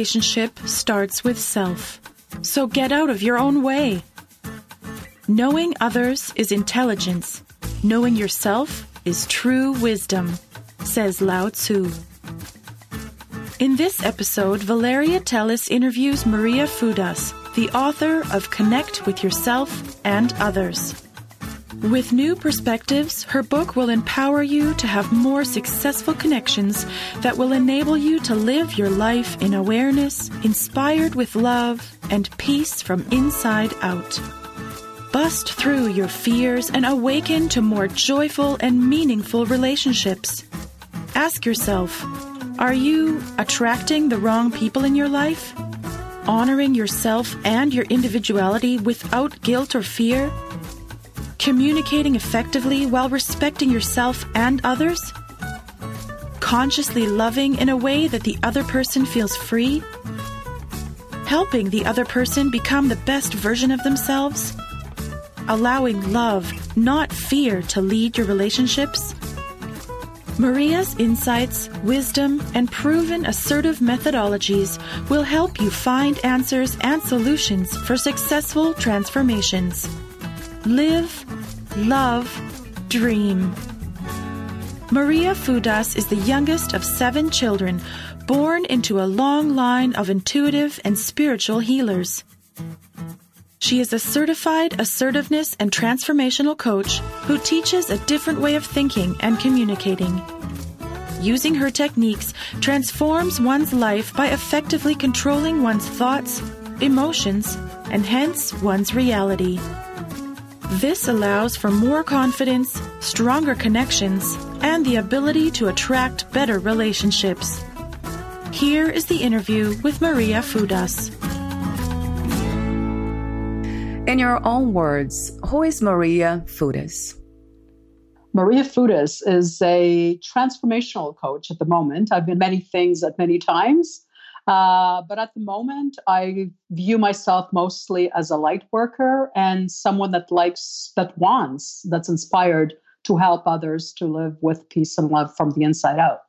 Relationship starts with self, so get out of your own way. Knowing others is intelligence. Knowing yourself is true wisdom, says Lao Tzu. In this episode, Valeria Teles interviews Maria Fudas, the author of Connect with Yourself and Others. With new perspectives, her book will empower you to have more successful connections that will enable you to live your life in awareness, inspired with love, and peace from inside out. Bust through your fears and awaken to more joyful and meaningful relationships. Ask yourself Are you attracting the wrong people in your life? Honoring yourself and your individuality without guilt or fear? Communicating effectively while respecting yourself and others? Consciously loving in a way that the other person feels free? Helping the other person become the best version of themselves? Allowing love, not fear, to lead your relationships? Maria's insights, wisdom, and proven assertive methodologies will help you find answers and solutions for successful transformations. Live, love, dream. Maria Fudas is the youngest of seven children, born into a long line of intuitive and spiritual healers. She is a certified assertiveness and transformational coach who teaches a different way of thinking and communicating. Using her techniques transforms one's life by effectively controlling one's thoughts, emotions, and hence one's reality. This allows for more confidence, stronger connections, and the ability to attract better relationships. Here is the interview with Maria Fudas. In your own words, who is Maria Fudas? Maria Fudas is a transformational coach at the moment. I've been many things at many times. Uh, but at the moment, I view myself mostly as a light worker and someone that likes, that wants, that's inspired to help others to live with peace and love from the inside out.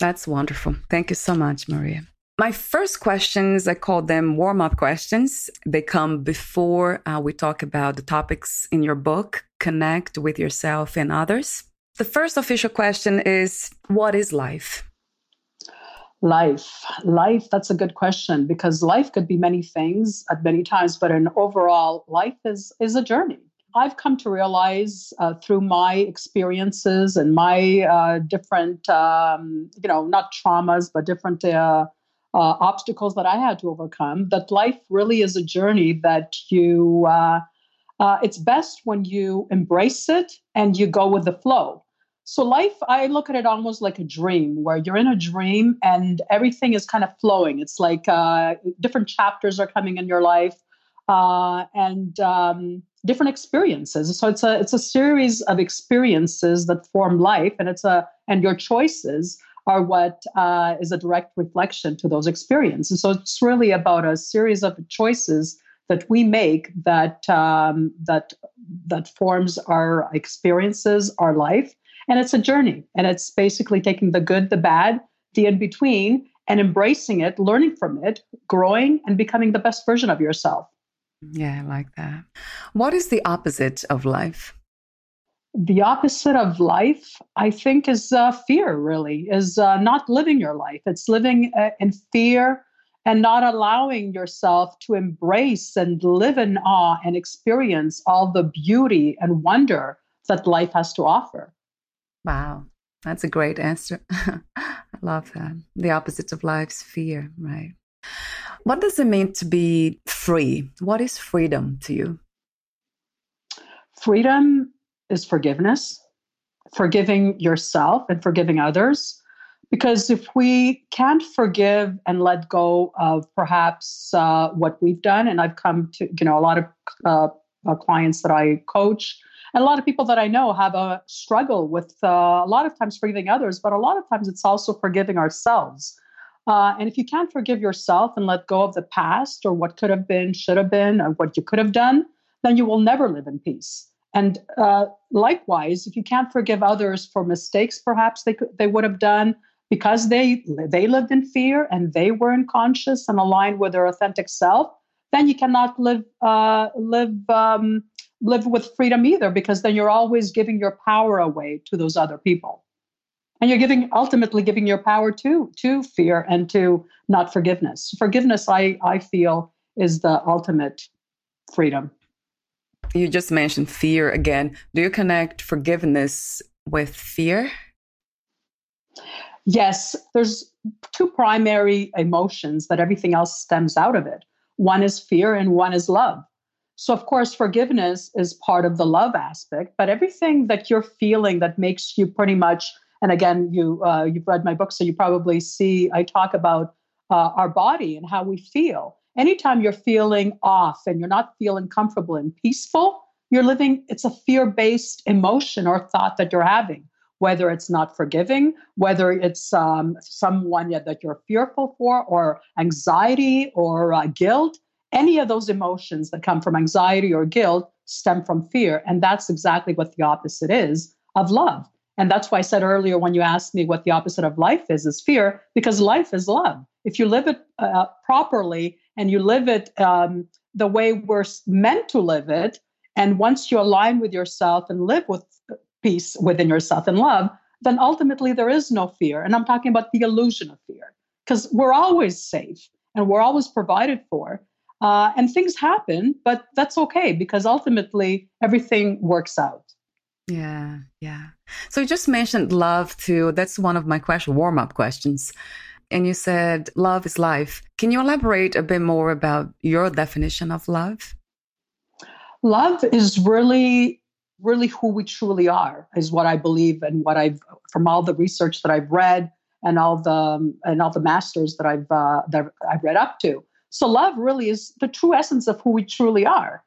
That's wonderful. Thank you so much, Maria. My first questions, I call them warm up questions. They come before uh, we talk about the topics in your book, Connect with Yourself and Others. The first official question is What is life? Life. Life, that's a good question because life could be many things at many times, but in overall, life is, is a journey. I've come to realize uh, through my experiences and my uh, different, um, you know, not traumas, but different uh, uh, obstacles that I had to overcome, that life really is a journey that you, uh, uh, it's best when you embrace it and you go with the flow. So life, I look at it almost like a dream where you're in a dream and everything is kind of flowing. It's like uh, different chapters are coming in your life uh, and um, different experiences. So it's a it's a series of experiences that form life, and it's a and your choices are what uh, is a direct reflection to those experiences. So it's really about a series of choices that we make that um, that that forms our experiences, our life, and it's a journey. And it's basically taking the good, the bad, the in between, and embracing it, learning from it, growing, and becoming the best version of yourself. Yeah, I like that. What is the opposite of life? the opposite of life, I think, is uh, fear, really, is uh, not living your life. It's living uh, in fear and not allowing yourself to embrace and live in awe and experience all the beauty and wonder that life has to offer. Wow, that's a great answer. I love that. The opposite of life's fear, right? What does it mean to be free? What is freedom to you? Freedom is forgiveness, forgiving yourself and forgiving others. Because if we can't forgive and let go of perhaps uh, what we've done, and I've come to, you know, a lot of uh, uh, clients that I coach, and a lot of people that I know have a struggle with uh, a lot of times forgiving others, but a lot of times it's also forgiving ourselves. Uh, and if you can't forgive yourself and let go of the past or what could have been, should have been, or what you could have done, then you will never live in peace. And uh, likewise, if you can't forgive others for mistakes, perhaps they could, they would have done because they they lived in fear and they weren't conscious and aligned with their authentic self, then you cannot live uh, live um, live with freedom either, because then you're always giving your power away to those other people, and you're giving ultimately giving your power to to fear and to not forgiveness. Forgiveness, I I feel, is the ultimate freedom you just mentioned fear again. Do you connect forgiveness with fear? Yes, there's two primary emotions that everything else stems out of it. One is fear and one is love. So of course forgiveness is part of the love aspect, but everything that you're feeling that makes you pretty much and again you uh, you've read my book so you probably see I talk about uh, our body and how we feel anytime you're feeling off and you're not feeling comfortable and peaceful, you're living, it's a fear based emotion or thought that you're having, whether it's not forgiving, whether it's um, someone that you're fearful for, or anxiety or uh, guilt. Any of those emotions that come from anxiety or guilt stem from fear. And that's exactly what the opposite is of love. And that's why I said earlier when you asked me what the opposite of life is, is fear, because life is love. If you live it uh, properly and you live it um, the way we're meant to live it, and once you align with yourself and live with peace within yourself and love, then ultimately there is no fear. And I'm talking about the illusion of fear because we're always safe and we're always provided for. Uh, and things happen, but that's okay because ultimately everything works out. Yeah, yeah. So you just mentioned love too. That's one of my question warm up questions and you said love is life. Can you elaborate a bit more about your definition of love? Love is really, really who we truly are, is what I believe, and what I've from all the research that I've read and all the and all the masters that I've uh, that I've read up to. So love really is the true essence of who we truly are.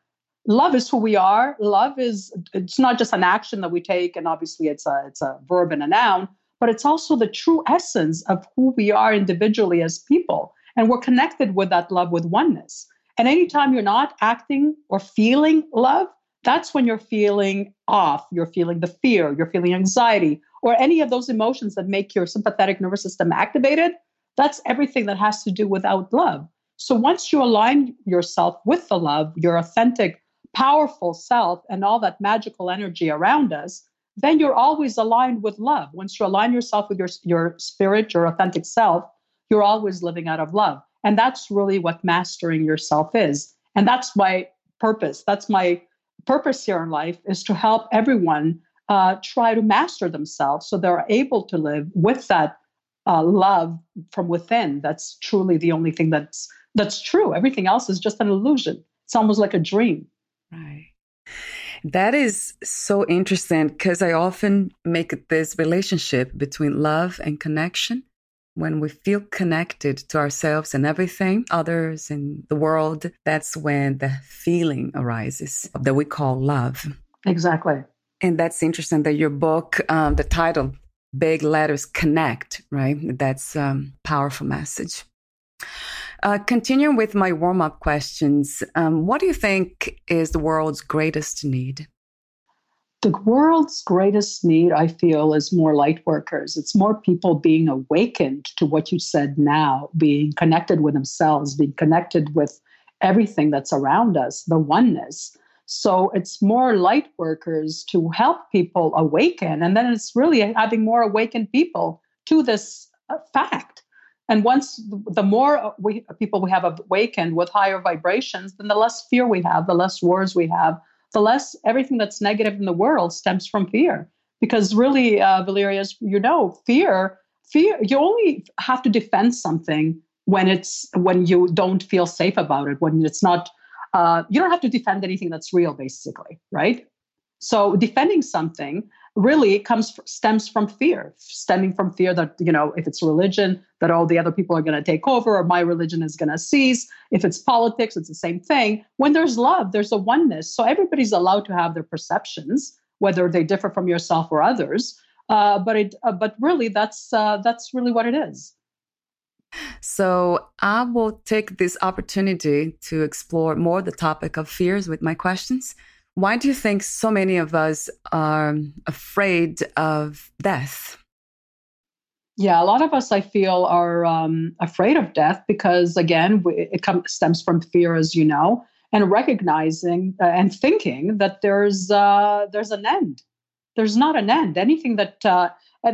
Love is who we are. Love is it's not just an action that we take, and obviously it's a it's a verb and a noun but it's also the true essence of who we are individually as people. And we're connected with that love with oneness. And anytime you're not acting or feeling love, that's when you're feeling off, you're feeling the fear, you're feeling anxiety, or any of those emotions that make your sympathetic nervous system activated. That's everything that has to do without love. So once you align yourself with the love, your authentic, powerful self, and all that magical energy around us, then you're always aligned with love. Once you align yourself with your, your spirit, your authentic self, you're always living out of love. And that's really what mastering yourself is. And that's my purpose. That's my purpose here in life is to help everyone uh, try to master themselves so they're able to live with that uh, love from within. That's truly the only thing that's that's true. Everything else is just an illusion. It's almost like a dream. Right. That is so interesting because I often make this relationship between love and connection. When we feel connected to ourselves and everything, others and the world, that's when the feeling arises that we call love. Exactly. And that's interesting that your book, um, the title, Big Letters Connect, right? That's a um, powerful message. Uh, continuing with my warm up questions, um, what do you think is the world's greatest need? The world's greatest need, I feel, is more light workers. It's more people being awakened to what you said now, being connected with themselves, being connected with everything that's around us, the oneness. So it's more light workers to help people awaken. And then it's really having more awakened people to this uh, fact. And once the more we, people we have awakened with higher vibrations, then the less fear we have, the less wars we have, the less everything that's negative in the world stems from fear. Because really, uh, Valeria, you know, fear, fear, you only have to defend something when it's when you don't feel safe about it, when it's not uh, you don't have to defend anything that's real, basically, right? So defending something really it comes stems from fear, stemming from fear that you know if it's religion, that all the other people are going to take over, or my religion is going to cease. If it's politics, it's the same thing. When there's love, there's a oneness. So everybody's allowed to have their perceptions, whether they differ from yourself or others. Uh, but it, uh, but really, that's uh, that's really what it is. So I will take this opportunity to explore more the topic of fears with my questions. Why do you think so many of us are afraid of death? Yeah, a lot of us, I feel, are um, afraid of death because, again, it comes, stems from fear, as you know, and recognizing uh, and thinking that there's uh, there's an end. There's not an end. Anything that uh, uh,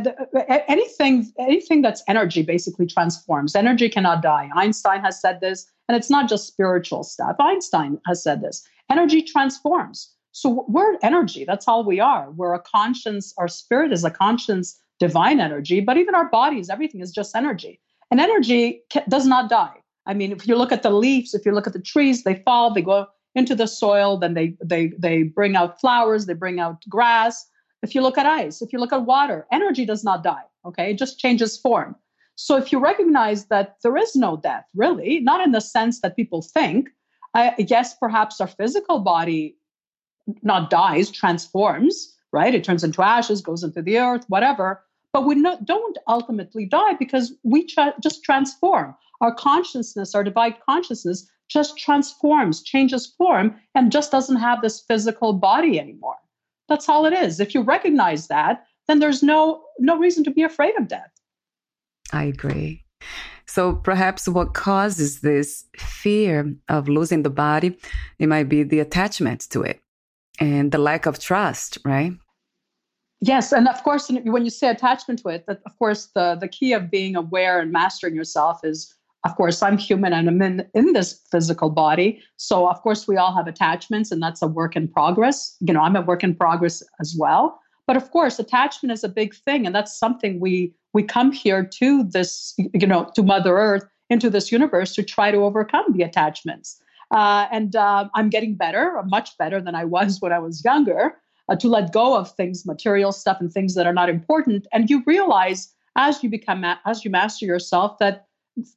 anything anything that's energy basically transforms energy cannot die einstein has said this and it's not just spiritual stuff einstein has said this energy transforms. So we're energy. That's all we are. We're a conscience our spirit is a conscience divine energy but even our bodies everything is just energy. And energy does not die. I mean if you look at the leaves if you look at the trees they fall they go into the soil then they they they bring out flowers they bring out grass. If you look at ice, if you look at water, energy does not die, okay? It just changes form. So if you recognize that there is no death, really, not in the sense that people think, I, yes, perhaps our physical body not dies, transforms, right? It turns into ashes, goes into the earth, whatever. But we no, don't ultimately die because we tra- just transform. Our consciousness, our divine consciousness, just transforms, changes form, and just doesn't have this physical body anymore. That's all it is. If you recognize that, then there's no no reason to be afraid of death. I agree. So perhaps what causes this fear of losing the body, it might be the attachment to it and the lack of trust, right? Yes, and of course, when you say attachment to it, that of course the the key of being aware and mastering yourself is of course i'm human and i'm in, in this physical body. So of course we all have attachments and that's a work in progress. You know i'm a work in progress as well. But of course attachment is a big thing and that's something we we come here to this you know to mother earth into this universe to try to overcome the attachments uh, and uh, i'm getting better much better than i was when i was younger uh, to let go of things material stuff and things that are not important and you realize as you become as you master yourself that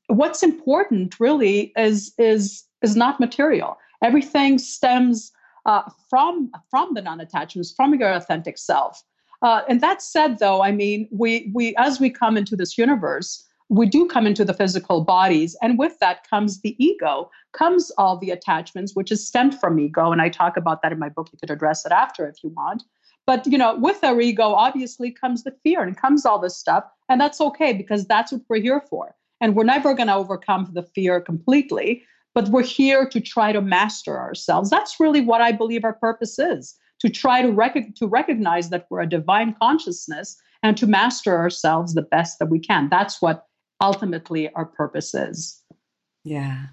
what's important really is is is not material. Everything stems uh, from from the non-attachments, from your authentic self. Uh, and that said, though, I mean, we we as we come into this universe, we do come into the physical bodies, and with that comes the ego, comes all the attachments, which is stemmed from ego. And I talk about that in my book. You could address it after if you want. But you know, with our ego, obviously comes the fear and comes all this stuff, and that's okay because that's what we're here for. And we're never going to overcome the fear completely, but we're here to try to master ourselves. That's really what I believe our purpose is to try to, rec- to recognize that we're a divine consciousness and to master ourselves the best that we can. That's what ultimately our purpose is. Yeah.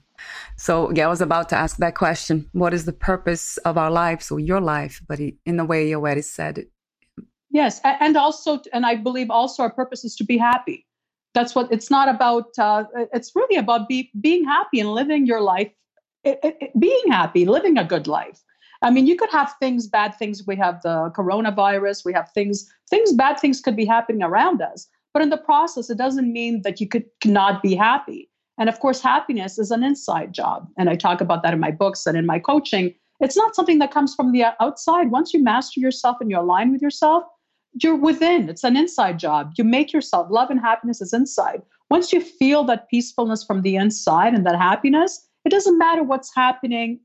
So, yeah, I was about to ask that question. What is the purpose of our lives or your life? But in the way you already said it. Yes. And also, and I believe also our purpose is to be happy that's what it's not about uh, it's really about be, being happy and living your life it, it, being happy living a good life i mean you could have things bad things we have the coronavirus we have things things bad things could be happening around us but in the process it doesn't mean that you could not be happy and of course happiness is an inside job and i talk about that in my books and in my coaching it's not something that comes from the outside once you master yourself and you align with yourself you're within. It's an inside job. You make yourself love and happiness is inside. Once you feel that peacefulness from the inside and that happiness, it doesn't matter what's happening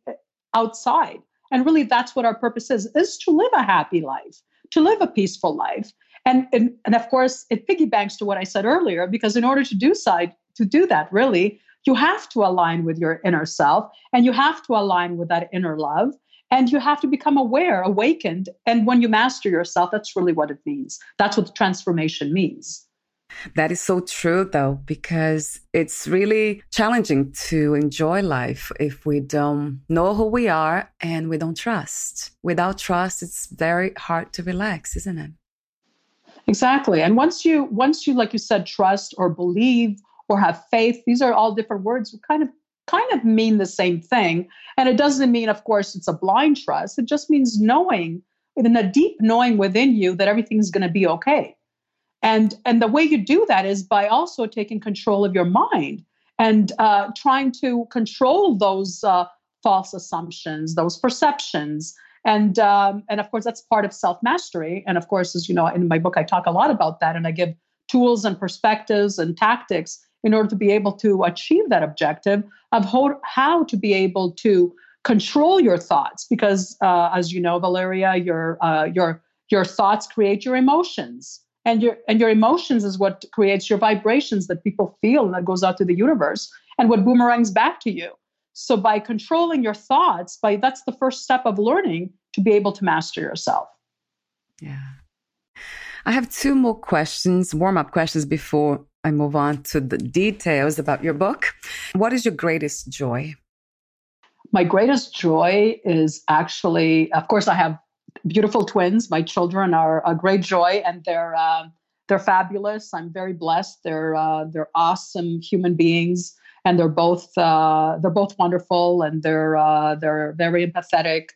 outside. And really that's what our purpose is, is to live a happy life, to live a peaceful life. And, and, and of course, it piggybacks to what I said earlier, because in order to do side, to do that, really, you have to align with your inner self and you have to align with that inner love and you have to become aware, awakened. And when you master yourself, that's really what it means. That's what transformation means. That is so true, though, because it's really challenging to enjoy life if we don't know who we are and we don't trust. Without trust, it's very hard to relax, isn't it? Exactly. And once you, once you, like you said, trust or believe or have faith, these are all different words, kind of kind of mean the same thing. And it doesn't mean, of course, it's a blind trust. It just means knowing, in a deep knowing within you that everything's going to be okay. And, and the way you do that is by also taking control of your mind and uh, trying to control those uh, false assumptions, those perceptions. And, um, and of course, that's part of self mastery. And of course, as you know, in my book, I talk a lot about that and I give tools and perspectives and tactics in order to be able to achieve that objective of how, how to be able to control your thoughts because uh, as you know valeria your uh, your your thoughts create your emotions and your and your emotions is what creates your vibrations that people feel and that goes out to the universe and what boomerangs back to you so by controlling your thoughts by that's the first step of learning to be able to master yourself yeah i have two more questions warm up questions before I move on to the details about your book. What is your greatest joy? My greatest joy is actually, of course, I have beautiful twins. My children are a great joy, and they're uh, they're fabulous. I'm very blessed. They're uh, they're awesome human beings, and they're both uh, they're both wonderful, and they're uh, they're very empathetic.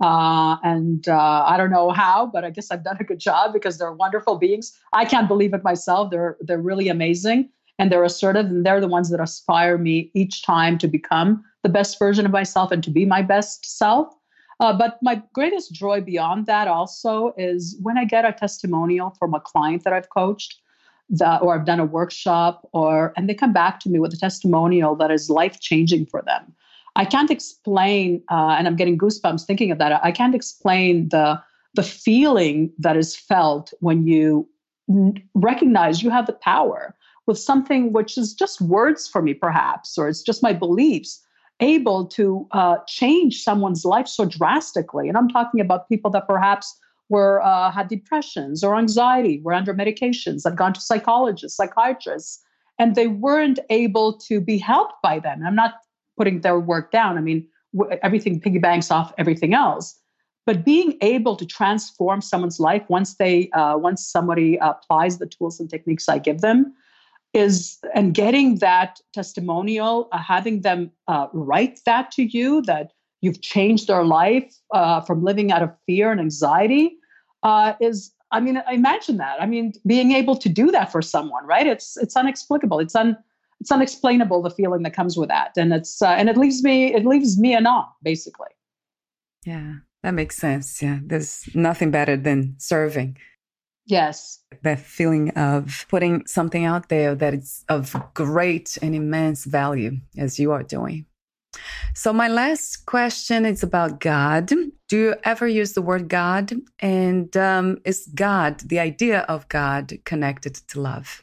Uh, and uh, I don't know how, but I guess I've done a good job because they're wonderful beings. I can't believe it myself. They're they're really amazing and they're assertive and they're the ones that aspire me each time to become the best version of myself and to be my best self. Uh, but my greatest joy beyond that also is when I get a testimonial from a client that I've coached that, or I've done a workshop or and they come back to me with a testimonial that is life changing for them I can't explain, uh, and I'm getting goosebumps thinking of that. I can't explain the the feeling that is felt when you n- recognize you have the power with something which is just words for me, perhaps, or it's just my beliefs, able to uh, change someone's life so drastically. And I'm talking about people that perhaps were uh, had depressions or anxiety, were under medications, had gone to psychologists, psychiatrists, and they weren't able to be helped by them. I'm not putting their work down. I mean, everything piggybacks off everything else. But being able to transform someone's life once they uh, once somebody applies the tools and techniques I give them is and getting that testimonial, uh, having them uh, write that to you that you've changed their life uh, from living out of fear and anxiety uh, is I mean, imagine that. I mean, being able to do that for someone, right? It's it's inexplicable. It's un it's unexplainable the feeling that comes with that and it's uh, and it leaves me it leaves me in awe basically yeah that makes sense yeah there's nothing better than serving yes. That feeling of putting something out there that is of great and immense value as you are doing. So my last question is about god. Do you ever use the word god? And um, is god the idea of god connected to love?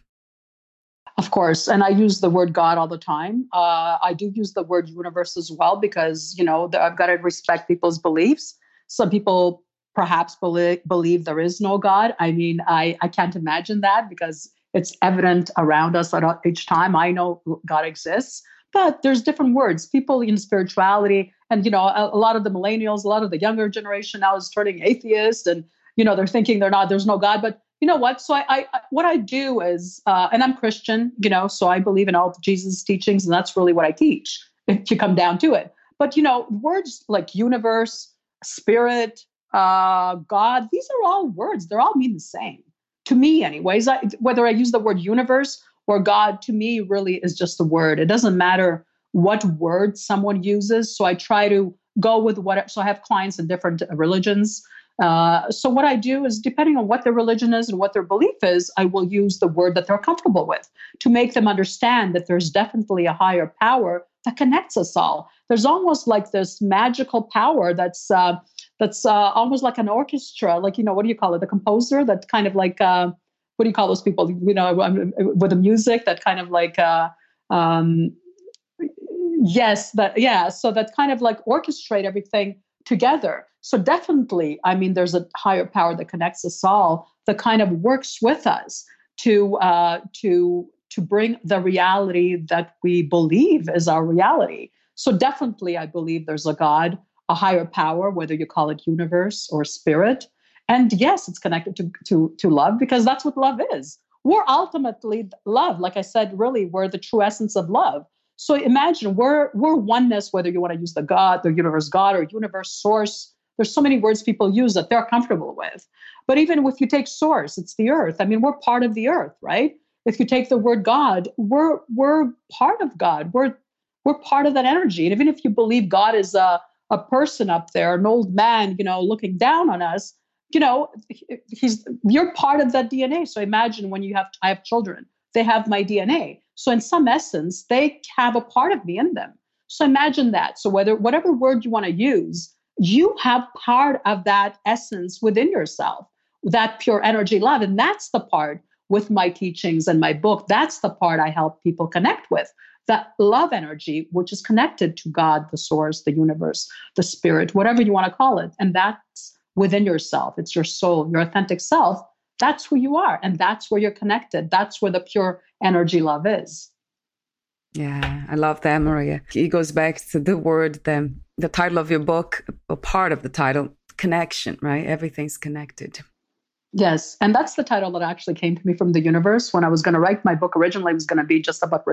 Of course, and I use the word God all the time. Uh, I do use the word universe as well because you know I've got to respect people's beliefs. Some people perhaps believe, believe there is no God. I mean, I I can't imagine that because it's evident around us at each time. I know God exists, but there's different words. People in spirituality, and you know, a, a lot of the millennials, a lot of the younger generation now is turning atheist, and you know, they're thinking they're not. There's no God, but you know what? So I, I what I do is, uh, and I'm Christian, you know, so I believe in all Jesus' teachings, and that's really what I teach. If you come down to it, but you know, words like universe, spirit, uh, God, these are all words. They're all mean the same to me, anyways. I, whether I use the word universe or God, to me, really is just a word. It doesn't matter what word someone uses. So I try to go with what. So I have clients in different religions. Uh, so what I do is, depending on what their religion is and what their belief is, I will use the word that they're comfortable with to make them understand that there's definitely a higher power that connects us all. There's almost like this magical power that's uh, that's uh, almost like an orchestra, like you know, what do you call it? The composer that kind of like uh, what do you call those people? You know, with the music that kind of like. Uh, um, yes, that yeah. So that kind of like orchestrate everything together. So definitely, I mean, there's a higher power that connects us all that kind of works with us to uh, to to bring the reality that we believe is our reality. So definitely, I believe there's a God, a higher power, whether you call it universe or spirit. And yes, it's connected to to to love because that's what love is. We're ultimately love. Like I said, really, we're the true essence of love. So imagine we're we're oneness, whether you want to use the God, the universe God, or universe source. There's so many words people use that they're comfortable with. But even if you take source, it's the earth. I mean, we're part of the earth, right? If you take the word God, we're we're part of God. We're we're part of that energy. And even if you believe God is a, a person up there, an old man, you know, looking down on us, you know, he's you're part of that DNA. So imagine when you have I have children, they have my DNA. So in some essence, they have a part of me in them. So imagine that. So whether whatever word you want to use, you have part of that essence within yourself, that pure energy love. And that's the part with my teachings and my book. That's the part I help people connect with. That love energy, which is connected to God, the source, the universe, the spirit, whatever you want to call it. And that's within yourself. It's your soul, your authentic self. That's who you are. And that's where you're connected. That's where the pure energy love is. Yeah, I love that, Maria. It goes back to the word, the, the title of your book, a part of the title, connection, right? Everything's connected. Yes. And that's the title that actually came to me from the universe when I was going to write my book. Originally, it was going to be just about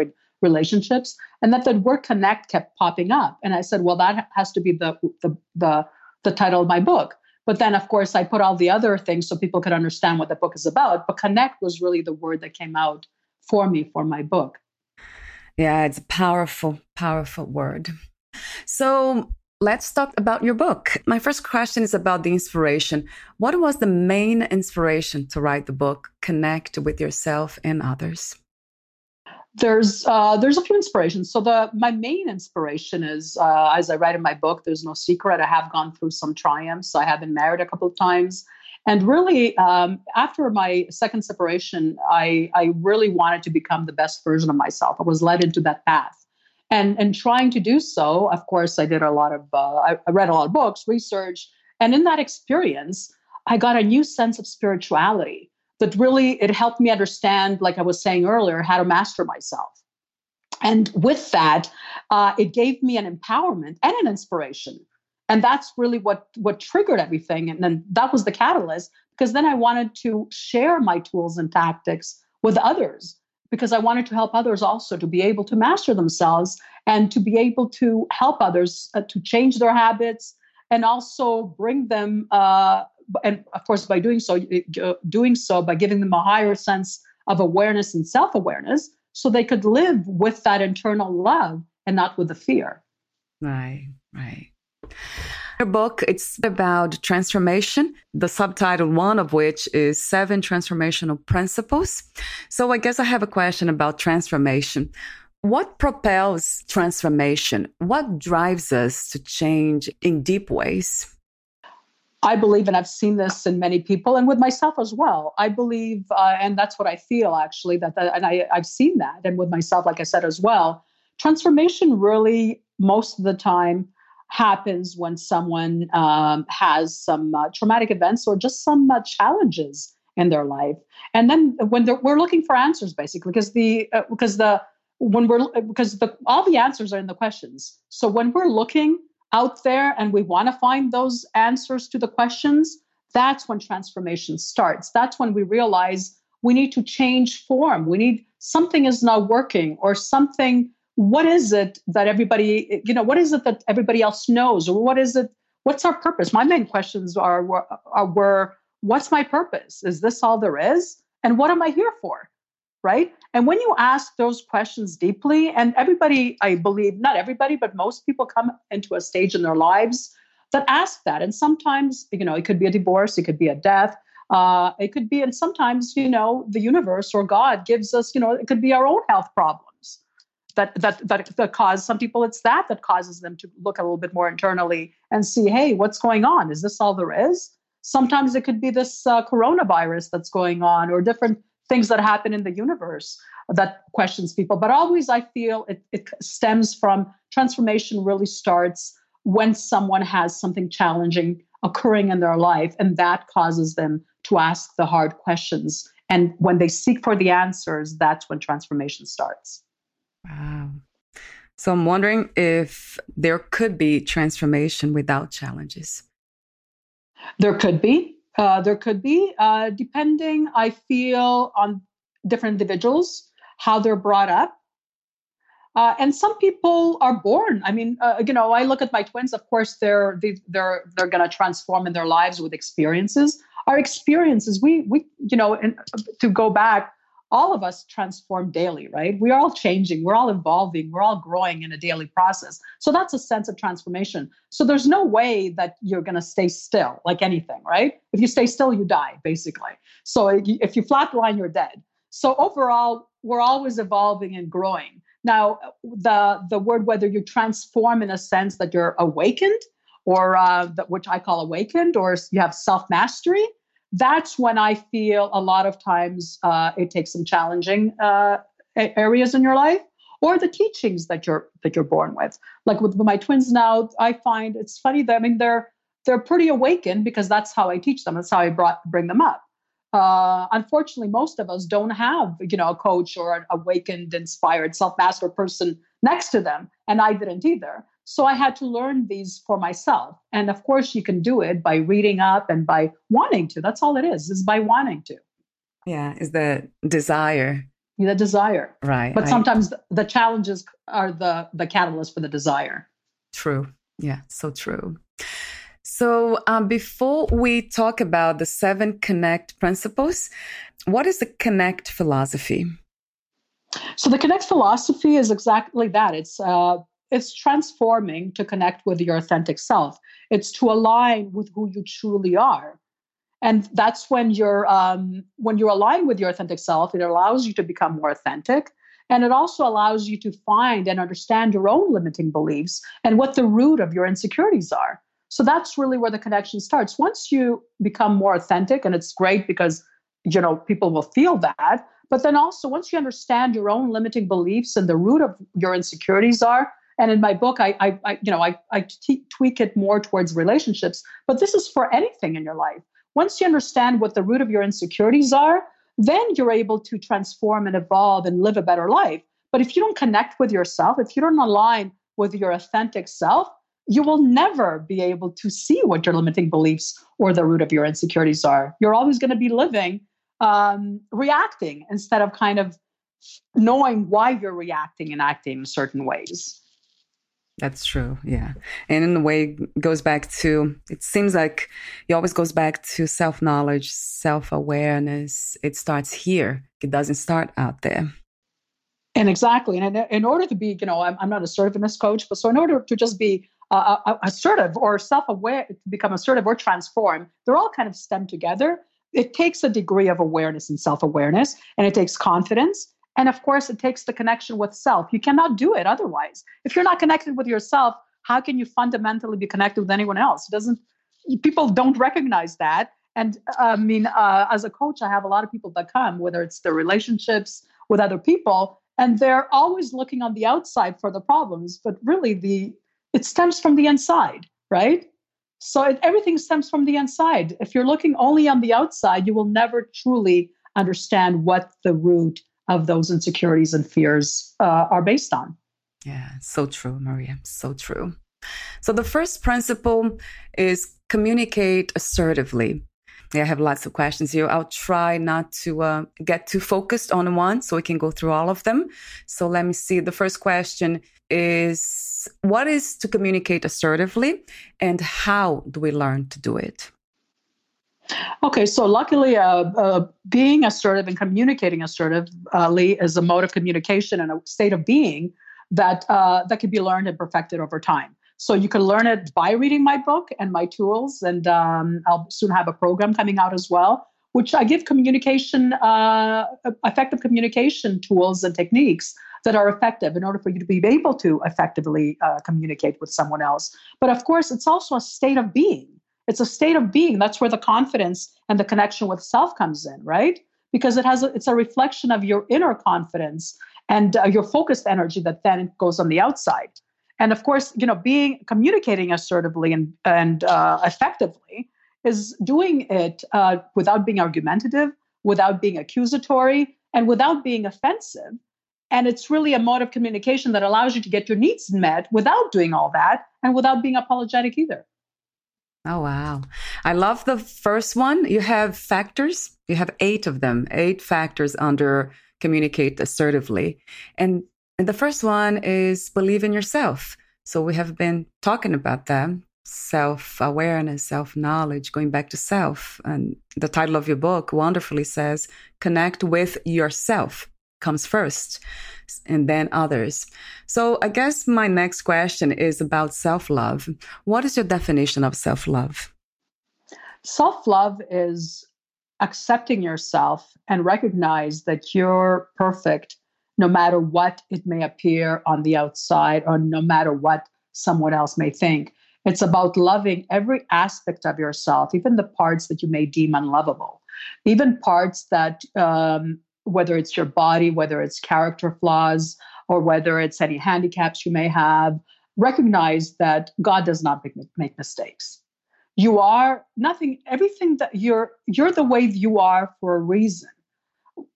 relationships. And that the word connect kept popping up. And I said, well, that has to be the, the, the, the title of my book. But then, of course, I put all the other things so people could understand what the book is about. But connect was really the word that came out for me for my book. Yeah, it's a powerful, powerful word. So let's talk about your book. My first question is about the inspiration. What was the main inspiration to write the book, Connect with Yourself and Others? There's uh, there's a few inspirations. So the my main inspiration is uh, as I write in my book. There's no secret. I have gone through some triumphs. I have been married a couple of times. And really, um, after my second separation, I, I really wanted to become the best version of myself. I was led into that path. And, and trying to do so, of course, I did a lot of, uh, I, I read a lot of books, research. And in that experience, I got a new sense of spirituality that really it helped me understand, like I was saying earlier, how to master myself. And with that, uh, it gave me an empowerment and an inspiration and that's really what what triggered everything and then that was the catalyst because then i wanted to share my tools and tactics with others because i wanted to help others also to be able to master themselves and to be able to help others uh, to change their habits and also bring them uh, and of course by doing so uh, doing so by giving them a higher sense of awareness and self-awareness so they could live with that internal love and not with the fear. Right right your book, it's about transformation, the subtitle one of which is Seven Transformational Principles. So I guess I have a question about transformation. What propels transformation? What drives us to change in deep ways? I believe, and I've seen this in many people, and with myself as well. I believe, uh, and that's what I feel actually. That, that and I, I've seen that, and with myself, like I said as well. Transformation really, most of the time, happens when someone um, has some uh, traumatic events or just some uh, challenges in their life. And then when we're looking for answers basically because the uh, because the when we're because the all the answers are in the questions. So when we're looking out there and we want to find those answers to the questions that's when transformation starts. That's when we realize we need to change form. We need something is not working or something what is it that everybody you know what is it that everybody else knows? Or what is it what's our purpose? My main questions are, were, what's my purpose? Is this all there is? And what am i here for? Right? And when you ask those questions deeply and everybody i believe not everybody but most people come into a stage in their lives that ask that. And sometimes you know it could be a divorce it could be a death uh, it could be and sometimes you know the universe or god gives us you know it could be our own health problem that that that that cause some people it's that that causes them to look a little bit more internally and see hey what's going on is this all there is sometimes it could be this uh, coronavirus that's going on or different things that happen in the universe that questions people but always i feel it, it stems from transformation really starts when someone has something challenging occurring in their life, and that causes them to ask the hard questions. And when they seek for the answers, that's when transformation starts. Wow. So I'm wondering if there could be transformation without challenges. There could be. Uh, there could be, uh, depending, I feel, on different individuals, how they're brought up. Uh, and some people are born. I mean, uh, you know, I look at my twins. Of course, they're they, they're they're going to transform in their lives with experiences. Our experiences, we we you know, and to go back, all of us transform daily, right? We're all changing, we're all evolving, we're all growing in a daily process. So that's a sense of transformation. So there's no way that you're going to stay still like anything, right? If you stay still, you die, basically. So if you flatline, you're dead. So overall, we're always evolving and growing. Now, the the word whether you transform in a sense that you're awakened, or uh, that which I call awakened, or you have self mastery, that's when I feel a lot of times uh, it takes some challenging uh, areas in your life or the teachings that you're that you're born with. Like with my twins now, I find it's funny that I mean they're they're pretty awakened because that's how I teach them. That's how I brought bring them up. Uh, unfortunately, most of us don't have you know a coach or an awakened, inspired, self master person next to them, and I didn't either. So I had to learn these for myself. And of course, you can do it by reading up and by wanting to. That's all it is, is by wanting to. Yeah, is the desire. The desire. Right. But sometimes I, the challenges are the the catalyst for the desire. True. Yeah, so true. So, um, before we talk about the seven connect principles, what is the connect philosophy? So, the connect philosophy is exactly that. It's uh, it's transforming to connect with your authentic self. It's to align with who you truly are. And that's when you're um, when you're aligned with your authentic self, it allows you to become more authentic. And it also allows you to find and understand your own limiting beliefs and what the root of your insecurities are. So that's really where the connection starts. Once you become more authentic, and it's great because you know people will feel that, but then also once you understand your own limiting beliefs and the root of your insecurities are, and in my book, I, I, I you know, I, I t- tweak it more towards relationships. But this is for anything in your life. Once you understand what the root of your insecurities are, then you're able to transform and evolve and live a better life. But if you don't connect with yourself, if you don't align with your authentic self, you will never be able to see what your limiting beliefs or the root of your insecurities are. You're always going to be living um, reacting instead of kind of knowing why you're reacting and acting in certain ways. That's true. Yeah. And in a way goes back to it seems like it always goes back to self-knowledge, self-awareness. It starts here. It doesn't start out there. And exactly. And in, order to be, you know, I'm, I'm not a assertiveness coach, but so in order to just be uh, uh, assertive or self-aware, become assertive or transform, they're all kind of stem together. It takes a degree of awareness and self-awareness, and it takes confidence and of course, it takes the connection with self. You cannot do it otherwise. If you're not connected with yourself, how can you fundamentally be connected with anyone else? It doesn't. People don't recognize that. And I mean, uh, as a coach, I have a lot of people that come, whether it's their relationships with other people, and they're always looking on the outside for the problems, but really the it stems from the inside, right? So it, everything stems from the inside. If you're looking only on the outside, you will never truly understand what the root of those insecurities and fears uh, are based on. Yeah, so true, Maria. So true. So the first principle is communicate assertively. Yeah, I have lots of questions here. I'll try not to uh, get too focused on one so we can go through all of them. So let me see. The first question is What is to communicate assertively and how do we learn to do it? Okay, so luckily, uh, uh, being assertive and communicating assertively is a mode of communication and a state of being that uh, that can be learned and perfected over time. So you can learn it by reading my book and my tools, and um, I'll soon have a program coming out as well, which I give communication, uh, effective communication tools and techniques that are effective in order for you to be able to effectively uh, communicate with someone else. But of course, it's also a state of being it's a state of being. That's where the confidence and the connection with self comes in, right? Because it has a, it's a reflection of your inner confidence and uh, your focused energy that then goes on the outside. And of course, you know, being communicating assertively and and uh, effectively is doing it uh, without being argumentative, without being accusatory, and without being offensive. And it's really a mode of communication that allows you to get your needs met without doing all that and without being apologetic either. Oh, wow. I love the first one. You have factors, you have eight of them, eight factors under communicate assertively. And, and the first one is believe in yourself. So we have been talking about that self awareness, self knowledge, going back to self. And the title of your book wonderfully says, connect with yourself comes first and then others. So I guess my next question is about self love. What is your definition of self love? Self love is accepting yourself and recognize that you're perfect no matter what it may appear on the outside or no matter what someone else may think. It's about loving every aspect of yourself, even the parts that you may deem unlovable, even parts that, um, whether it's your body, whether it's character flaws, or whether it's any handicaps you may have, recognize that God does not make, make mistakes. You are nothing everything that you're you're the way you are for a reason.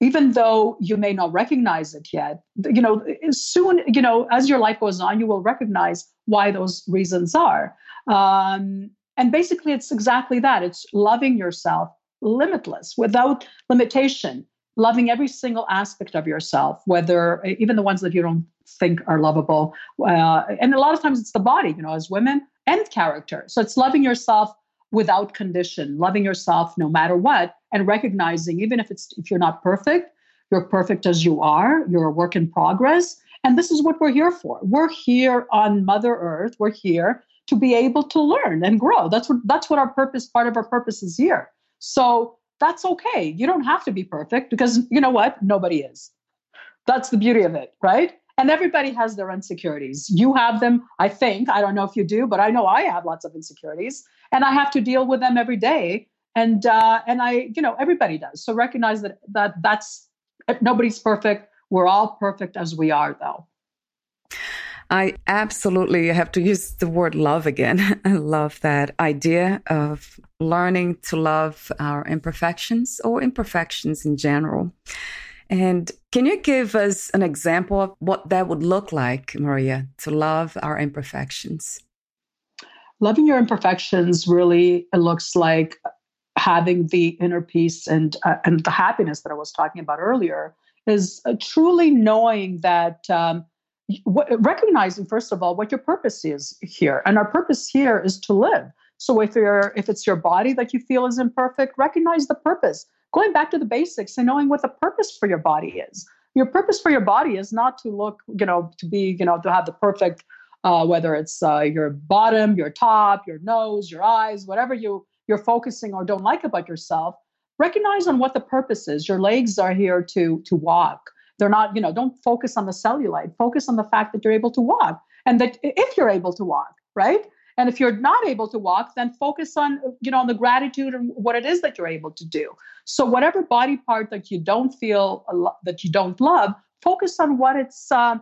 Even though you may not recognize it yet you know soon you know as your life goes on you will recognize why those reasons are. Um, and basically it's exactly that. It's loving yourself limitless without limitation loving every single aspect of yourself whether even the ones that you don't think are lovable uh, and a lot of times it's the body you know as women and character. So it's loving yourself without condition, loving yourself no matter what, and recognizing even if it's if you're not perfect, you're perfect as you are. You're a work in progress, and this is what we're here for. We're here on Mother Earth. We're here to be able to learn and grow. That's what that's what our purpose. Part of our purpose is here. So that's okay. You don't have to be perfect because you know what? Nobody is. That's the beauty of it, right? And everybody has their insecurities. You have them, I think. I don't know if you do, but I know I have lots of insecurities, and I have to deal with them every day. And uh, and I, you know, everybody does. So recognize that that that's nobody's perfect. We're all perfect as we are, though. I absolutely have to use the word love again. I love that idea of learning to love our imperfections or imperfections in general. And can you give us an example of what that would look like, Maria, to love our imperfections? Loving your imperfections really looks like having the inner peace and uh, and the happiness that I was talking about earlier is uh, truly knowing that um, recognizing first of all what your purpose is here, and our purpose here is to live. So if you're if it's your body that you feel is imperfect, recognize the purpose going back to the basics and knowing what the purpose for your body is. Your purpose for your body is not to look, you know, to be, you know, to have the perfect, uh, whether it's uh, your bottom, your top, your nose, your eyes, whatever you you're focusing or don't like about yourself. Recognize on what the purpose is. Your legs are here to to walk. They're not, you know, don't focus on the cellulite. Focus on the fact that you're able to walk and that if you're able to walk, right? And if you're not able to walk, then focus on, you know, on the gratitude and what it is that you're able to do. So whatever body part that you don't feel that you don't love, focus on what its uh,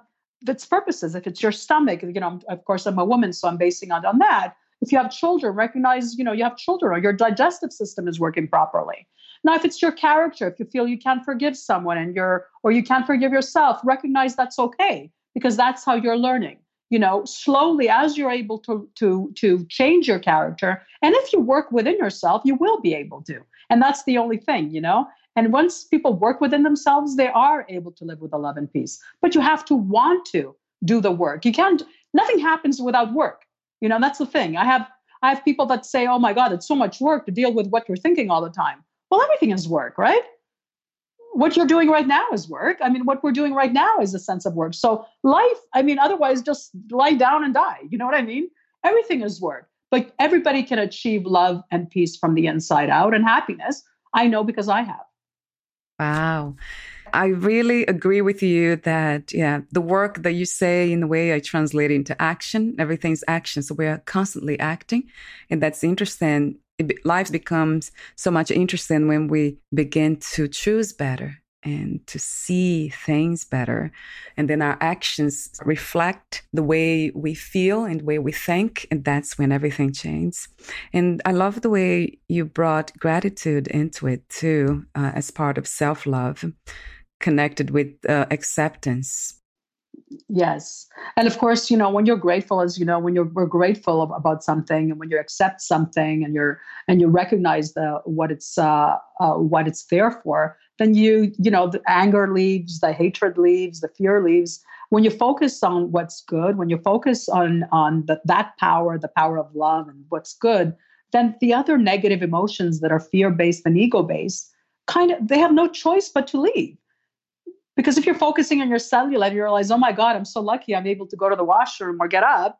its purposes. If it's your stomach, you know, of course I'm a woman, so I'm basing on on that. If you have children, recognize, you know, you have children or your digestive system is working properly. Now, if it's your character, if you feel you can't forgive someone and you're or you can't forgive yourself, recognize that's okay because that's how you're learning. You know slowly as you're able to to to change your character and if you work within yourself you will be able to. And that's the only thing you know? And once people work within themselves they are able to live with a love and peace. But you have to want to do the work. You can't nothing happens without work. You know that's the thing. I have i have people that say oh my god it's so much work to deal with what you're thinking all the time well everything is work right what you're doing right now is work. I mean, what we're doing right now is a sense of work. So life, I mean, otherwise just lie down and die. You know what I mean? Everything is work. But everybody can achieve love and peace from the inside out and happiness. I know because I have. Wow. I really agree with you that, yeah, the work that you say in the way I translate into action, everything's action. So we are constantly acting. And that's interesting life becomes so much interesting when we begin to choose better and to see things better. And then our actions reflect the way we feel and the way we think. And that's when everything changes. And I love the way you brought gratitude into it too, uh, as part of self love, connected with uh, acceptance Yes. And of course, you know, when you're grateful, as you know, when you're we're grateful about something and when you accept something and you're and you recognize the what it's uh, uh what it's there for, then you, you know, the anger leaves, the hatred leaves, the fear leaves. When you focus on what's good, when you focus on on the, that power, the power of love and what's good, then the other negative emotions that are fear-based and ego-based kind of they have no choice but to leave because if you're focusing on your cellulite, you realize, oh my God, I'm so lucky I'm able to go to the washroom or get up.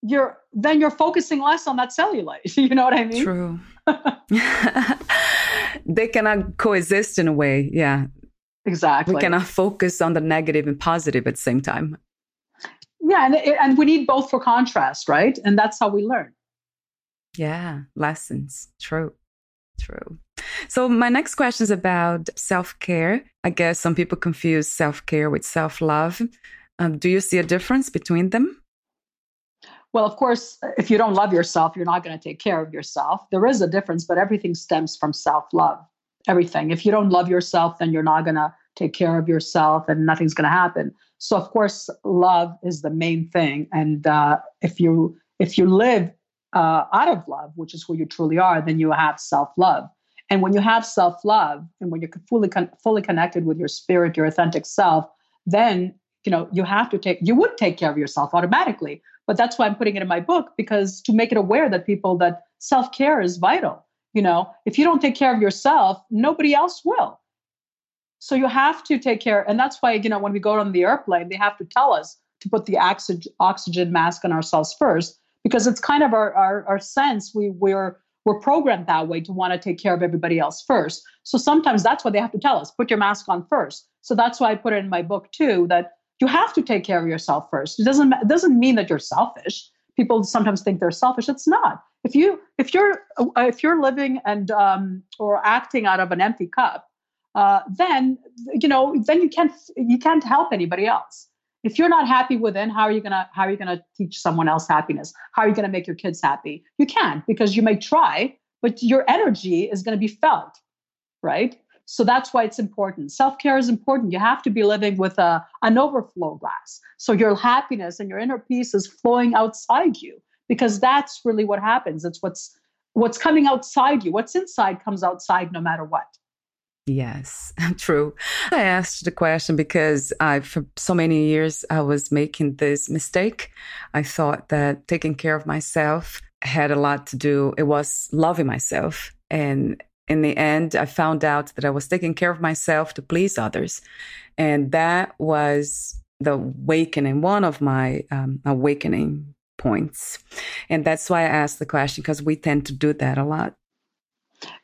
You're then you're focusing less on that cellulite. you know what I mean? True. they cannot coexist in a way. Yeah. Exactly. We cannot focus on the negative and positive at the same time. Yeah, and and we need both for contrast, right? And that's how we learn. Yeah, lessons. True. True. So, my next question is about self care. I guess some people confuse self care with self love. Um, do you see a difference between them? Well, of course, if you don't love yourself, you're not going to take care of yourself. There is a difference, but everything stems from self love. Everything. If you don't love yourself, then you're not going to take care of yourself and nothing's going to happen. So, of course, love is the main thing. And uh, if you if you live uh, out of love, which is who you truly are, then you have self love. And when you have self love and when you're fully con- fully connected with your spirit, your authentic self, then you know you have to take you would take care of yourself automatically. But that's why I'm putting it in my book because to make it aware that people that self care is vital. You know, if you don't take care of yourself, nobody else will. So you have to take care, and that's why you know when we go on the airplane, they have to tell us to put the oxygen oxygen mask on ourselves first because it's kind of our our, our sense we we're we're programmed that way to want to take care of everybody else first. So sometimes that's what they have to tell us put your mask on first. So that's why I put it in my book too that you have to take care of yourself first. It doesn't it doesn't mean that you're selfish. People sometimes think they're selfish. It's not. If you if you're uh, if you're living and um, or acting out of an empty cup, uh, then you know then you can't you can't help anybody else if you're not happy within how are you gonna how are you gonna teach someone else happiness? How are you gonna make your kids happy? You can't because you may try but your energy is going to be felt right? So that's why it's important. Self-care is important. You have to be living with a, an overflow glass. So your happiness and your inner peace is flowing outside you because that's really what happens. It's what's what's coming outside you. What's inside comes outside no matter what Yes, true. I asked the question because I, for so many years, I was making this mistake. I thought that taking care of myself had a lot to do, it was loving myself. And in the end, I found out that I was taking care of myself to please others. And that was the awakening, one of my um, awakening points. And that's why I asked the question because we tend to do that a lot.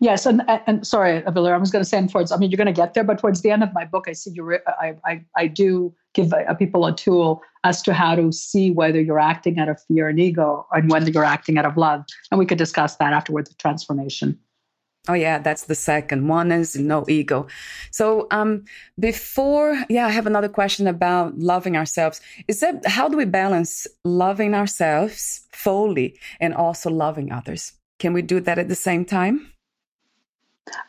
Yes, and and sorry, Avila, I was going to say, and towards, I mean, you're going to get there, but towards the end of my book, I see you. I I I do give people a tool as to how to see whether you're acting out of fear and ego, and whether you're acting out of love, and we could discuss that afterwards. The transformation. Oh yeah, that's the second one is no ego. So um before yeah, I have another question about loving ourselves. Is that how do we balance loving ourselves fully and also loving others? Can we do that at the same time?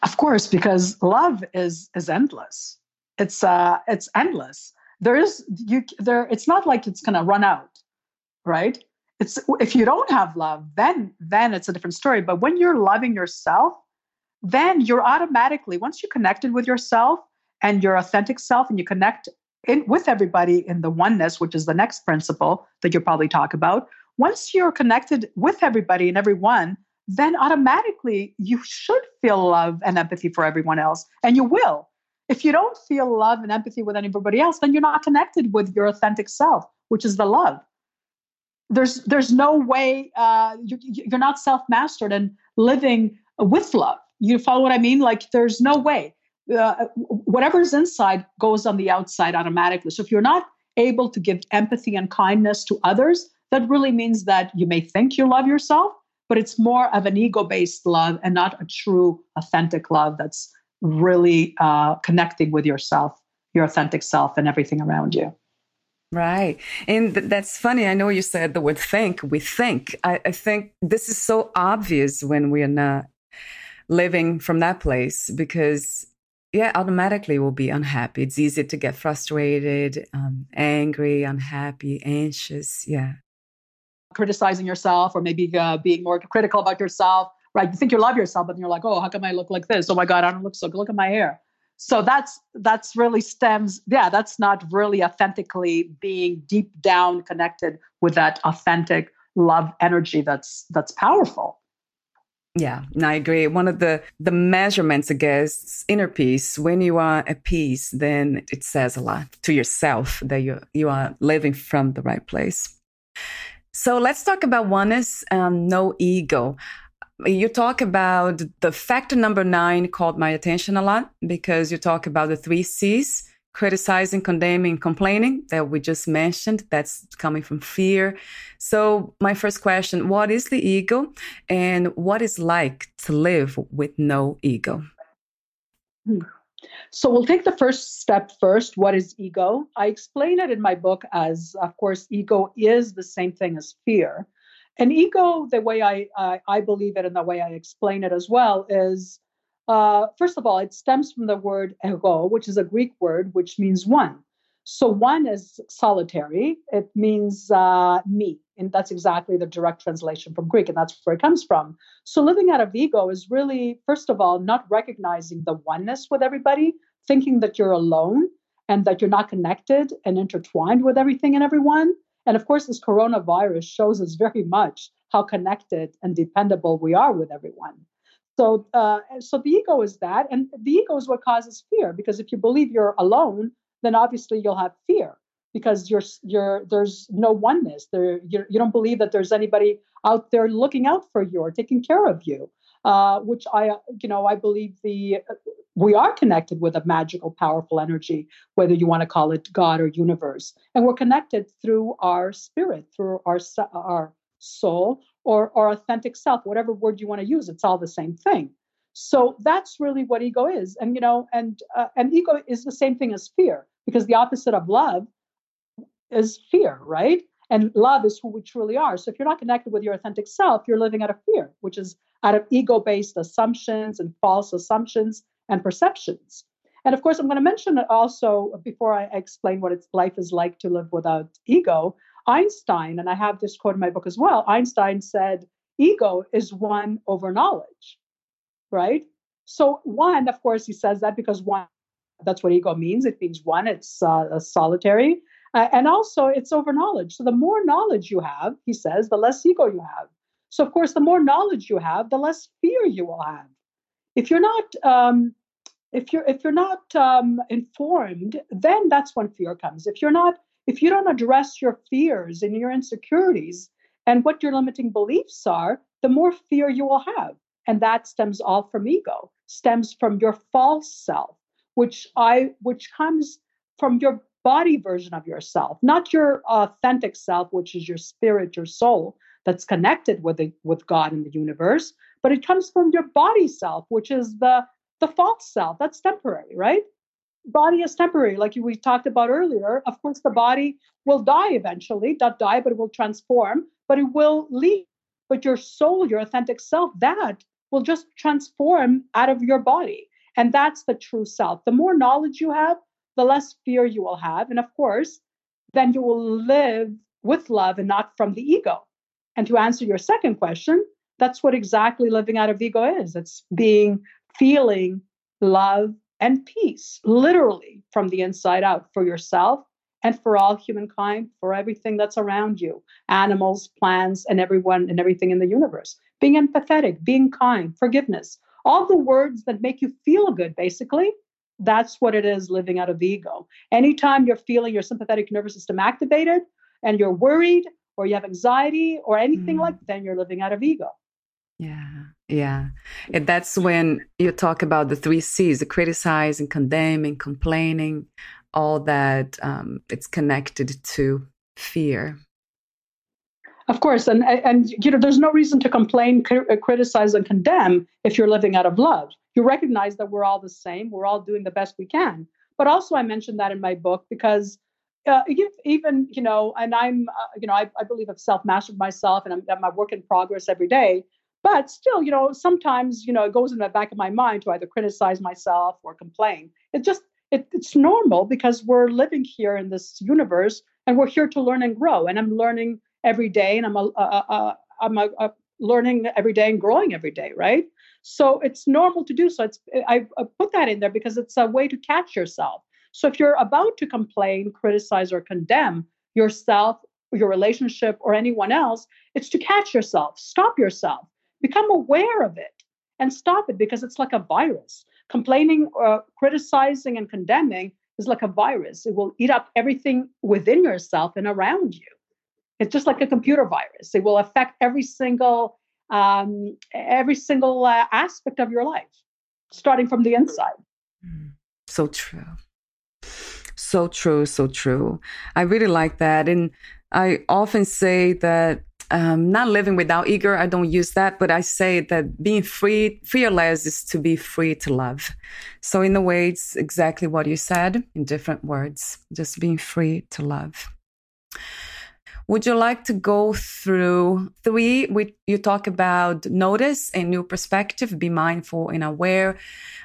Of course, because love is is endless. It's uh it's endless. There is you there it's not like it's gonna run out, right? It's if you don't have love, then then it's a different story. But when you're loving yourself, then you're automatically, once you connected with yourself and your authentic self and you connect in with everybody in the oneness, which is the next principle that you'll probably talk about, once you're connected with everybody and everyone, then automatically you should feel love and empathy for everyone else, and you will. If you don't feel love and empathy with anybody else, then you're not connected with your authentic self, which is the love. There's there's no way uh, you, you're not self mastered and living with love. You follow what I mean? Like there's no way. Uh, whatever's inside goes on the outside automatically. So if you're not able to give empathy and kindness to others, that really means that you may think you love yourself, but it's more of an ego based love and not a true, authentic love that's really uh, connecting with yourself, your authentic self, and everything around you. Right. And th- that's funny. I know you said the word think. We think. I, I think this is so obvious when we are not living from that place because, yeah, automatically we'll be unhappy. It's easy to get frustrated, um, angry, unhappy, anxious. Yeah. Criticizing yourself or maybe uh, being more critical about yourself, right? You think you love yourself, but you're like, oh, how come I look like this? Oh my God, I don't look so good. Look at my hair so that's that's really stems yeah that's not really authentically being deep down connected with that authentic love energy that's that's powerful yeah and i agree one of the the measurements i guess inner peace when you are at peace then it says a lot to yourself that you you are living from the right place so let's talk about oneness and um, no ego you talk about the factor number nine caught my attention a lot because you talk about the three C's criticizing, condemning, complaining that we just mentioned. That's coming from fear. So, my first question what is the ego and what is like to live with no ego? Hmm. So, we'll take the first step first. What is ego? I explain it in my book as, of course, ego is the same thing as fear. And ego, the way I, I, I believe it and the way I explain it as well, is uh, first of all, it stems from the word ego, which is a Greek word which means one. So one is solitary. It means uh, me, and that's exactly the direct translation from Greek, and that's where it comes from. So living out of ego is really, first of all, not recognizing the oneness with everybody, thinking that you're alone and that you're not connected and intertwined with everything and everyone. And of course, this coronavirus shows us very much how connected and dependable we are with everyone. So, uh, so the ego is that, and the ego is what causes fear. Because if you believe you're alone, then obviously you'll have fear because you're you're there's no oneness. There you're, you do not believe that there's anybody out there looking out for you or taking care of you. Uh, which I you know I believe the we are connected with a magical, powerful energy, whether you want to call it God or universe. And we're connected through our spirit, through our, our soul or our authentic self, whatever word you want to use, it's all the same thing. So that's really what ego is. And, you know, and, uh, and ego is the same thing as fear because the opposite of love is fear, right? And love is who we truly are. So if you're not connected with your authentic self, you're living out of fear, which is out of ego based assumptions and false assumptions and perceptions. And of course, I'm going to mention it also before I explain what it's life is like to live without ego. Einstein, and I have this quote in my book as well. Einstein said, "Ego is one over knowledge." Right. So one, of course, he says that because one, that's what ego means. It means one. It's uh, solitary, uh, and also it's over knowledge. So the more knowledge you have, he says, the less ego you have. So of course, the more knowledge you have, the less fear you will have if you're not um, if you're if you're not um, informed then that's when fear comes if you're not if you don't address your fears and your insecurities and what your limiting beliefs are the more fear you will have and that stems all from ego stems from your false self which i which comes from your body version of yourself not your authentic self which is your spirit your soul that's connected with the, with god and the universe but it comes from your body self, which is the the false self. That's temporary, right? Body is temporary, like we talked about earlier. Of course, the body will die eventually, not die, but it will transform, but it will leave. But your soul, your authentic self, that will just transform out of your body. And that's the true self. The more knowledge you have, the less fear you will have. And of course, then you will live with love and not from the ego. And to answer your second question, that's what exactly living out of ego is it's being feeling love and peace literally from the inside out for yourself and for all humankind for everything that's around you animals plants and everyone and everything in the universe being empathetic being kind forgiveness all the words that make you feel good basically that's what it is living out of ego anytime you're feeling your sympathetic nervous system activated and you're worried or you have anxiety or anything mm. like that, then you're living out of ego yeah, yeah. And that's when you talk about the three C's the criticizing, condemning, complaining, all that um, it's connected to fear. Of course, and and you know, there's no reason to complain, criticize, and condemn if you're living out of love. you recognize that we're all the same. We're all doing the best we can. But also, I mentioned that in my book because uh, even you know, and I'm uh, you know, I, I believe I've self mastered myself, and I'm at my work in progress every day. But still, you know, sometimes you know it goes in the back of my mind to either criticize myself or complain. It just it, it's normal because we're living here in this universe and we're here to learn and grow. And I'm learning every day, and I'm a, a, a I'm a, learning every day and growing every day, right? So it's normal to do so. It's I, I put that in there because it's a way to catch yourself. So if you're about to complain, criticize, or condemn yourself, your relationship, or anyone else, it's to catch yourself, stop yourself, become aware of it, and stop it because it's like a virus. Complaining, or criticizing, and condemning is like a virus. It will eat up everything within yourself and around you. It's just like a computer virus. It will affect every single um, every single uh, aspect of your life, starting from the inside. Mm. So true. So true. So true. I really like that. And I often say that um, not living without ego. I don't use that, but I say that being free, fearless is to be free to love. So in a way, it's exactly what you said in different words, just being free to love. Would you like to go through three? We, you talk about notice and new perspective, be mindful and aware.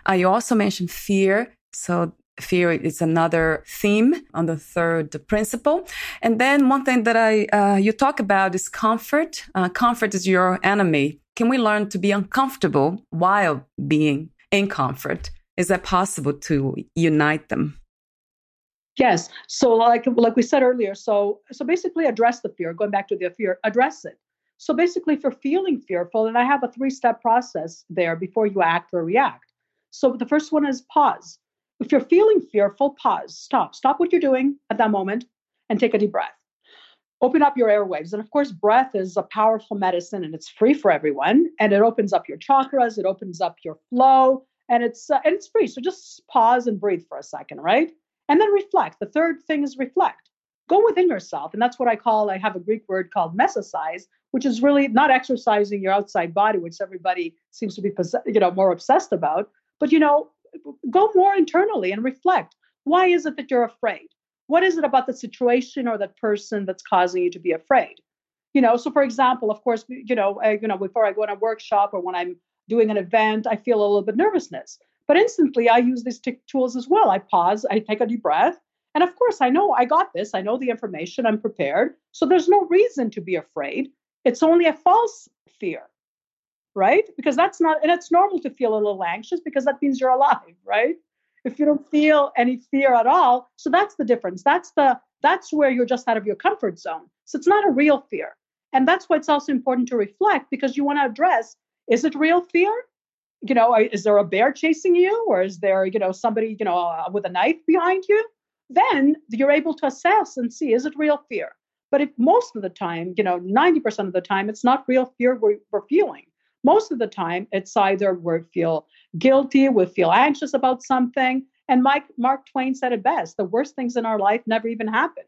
Uh, you also mentioned fear. So fear is another theme on the third principle. And then one thing that I uh, you talk about is comfort. Uh, comfort is your enemy. Can we learn to be uncomfortable while being in comfort? Is that possible to unite them? Yes. So like like we said earlier, so so basically address the fear, going back to the fear, address it. So basically if you're feeling fearful, and I have a three-step process there before you act or react. So the first one is pause. If you're feeling fearful, pause, stop, stop what you're doing at that moment and take a deep breath. Open up your airwaves. And of course, breath is a powerful medicine and it's free for everyone. And it opens up your chakras, it opens up your flow, and it's uh, and it's free. So just pause and breathe for a second, right? And then reflect. The third thing is reflect. Go within yourself. And that's what I call, I have a Greek word called mesosize, which is really not exercising your outside body, which everybody seems to be, you know, more obsessed about. But, you know, go more internally and reflect. Why is it that you're afraid? What is it about the situation or that person that's causing you to be afraid? You know, so for example, of course, you know, you know, before I go on a workshop or when I'm doing an event, I feel a little bit nervousness. But instantly, I use these t- tools as well. I pause, I take a deep breath. And of course, I know I got this. I know the information. I'm prepared. So there's no reason to be afraid. It's only a false fear, right? Because that's not, and it's normal to feel a little anxious because that means you're alive, right? If you don't feel any fear at all, so that's the difference. That's the, that's where you're just out of your comfort zone. So it's not a real fear. And that's why it's also important to reflect because you want to address is it real fear you know, is there a bear chasing you or is there, you know, somebody, you know, uh, with a knife behind you? Then you're able to assess and see is it real fear? But if most of the time, you know, 90% of the time, it's not real fear we're, we're feeling. Most of the time, it's either we feel guilty, we feel anxious about something. And Mike, Mark Twain said it best the worst things in our life never even happened.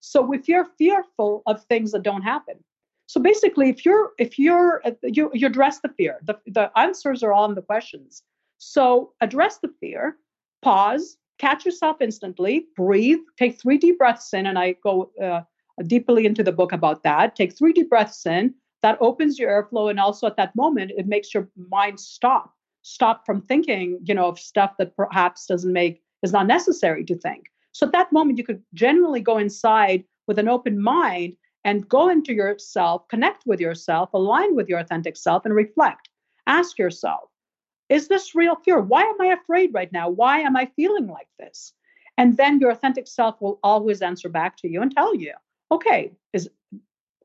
So if you're fearful of things that don't happen, so basically, if you're if you're uh, you you address the fear, the the answers are in the questions. So address the fear, pause, catch yourself instantly, breathe, take three deep breaths in, and I go uh, deeply into the book about that. Take three deep breaths in. That opens your airflow, and also at that moment, it makes your mind stop, stop from thinking, you know, of stuff that perhaps doesn't make is not necessary to think. So at that moment, you could generally go inside with an open mind and go into yourself, connect with yourself, align with your authentic self, and reflect. Ask yourself, is this real fear? Why am I afraid right now? Why am I feeling like this? And then your authentic self will always answer back to you and tell you, okay, is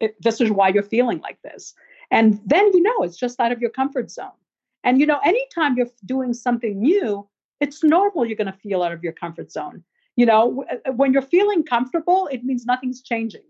it, this is why you're feeling like this. And then you know it's just out of your comfort zone. And you know, anytime you're doing something new, it's normal you're going to feel out of your comfort zone. You know, uh, when you're feeling comfortable, it means nothing's changing.